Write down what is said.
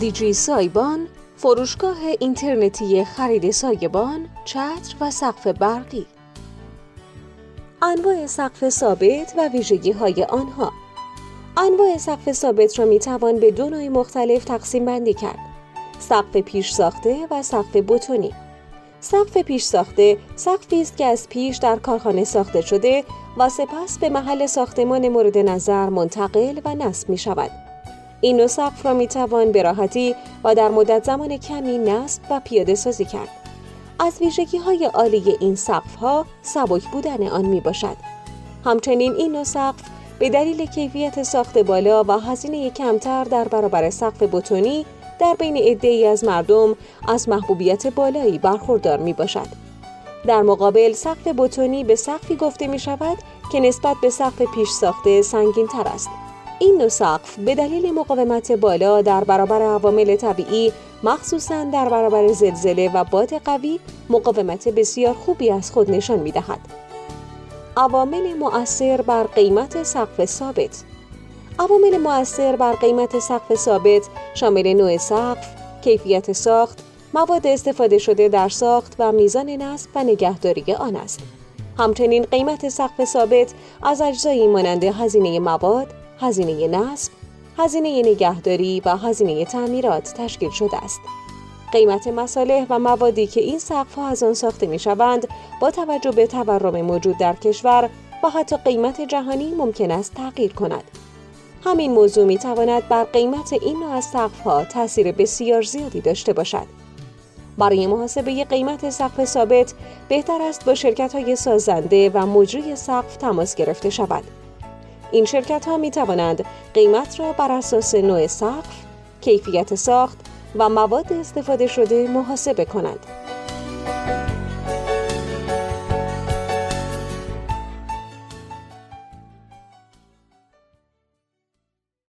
دیجی سایبان فروشگاه اینترنتی خرید سایبان، چتر و سقف برقی. انواع سقف ثابت و ویژگی های آنها. انواع سقف ثابت را می توان به دو نوع مختلف تقسیم بندی کرد سقف پیش ساخته و سقف بتونی. سقف پیش ساخته سقفی است که از پیش در کارخانه ساخته شده و سپس به محل ساختمان مورد نظر منتقل و نصب می شود. این نوع سقف را می توان به راحتی و در مدت زمان کمی نصب و پیاده سازی کرد. از ویژگی های عالی این سقف ها سبک بودن آن می باشد. همچنین این نوع سقف به دلیل کیفیت ساخت بالا و هزینه کمتر در برابر سقف بتونی در بین عدهای از مردم از محبوبیت بالایی برخوردار می باشد. در مقابل سقف بتونی به سقفی گفته می شود که نسبت به سقف پیش ساخته سنگین تر است. این نوع سقف به دلیل مقاومت بالا در برابر عوامل طبیعی مخصوصا در برابر زلزله و باد قوی مقاومت بسیار خوبی از خود نشان می دهد. عوامل مؤثر بر قیمت سقف ثابت عوامل مؤثر بر قیمت سقف ثابت شامل نوع سقف، کیفیت ساخت، مواد استفاده شده در ساخت و میزان نصب و نگهداری آن است. همچنین قیمت سقف ثابت از اجزایی مانند هزینه مواد، هزینه نصب، هزینه نگهداری و هزینه تعمیرات تشکیل شده است. قیمت مصالح و موادی که این ها از آن ساخته می شوند با توجه به تورم موجود در کشور و حتی قیمت جهانی ممکن است تغییر کند. همین موضوع می تواند بر قیمت این نوع از ها تاثیر بسیار زیادی داشته باشد. برای محاسبه قیمت سقف ثابت بهتر است با شرکت های سازنده و مجری سقف تماس گرفته شود. این شرکت ها می توانند قیمت را بر اساس نوع سقف، کیفیت ساخت و مواد استفاده شده محاسبه کنند.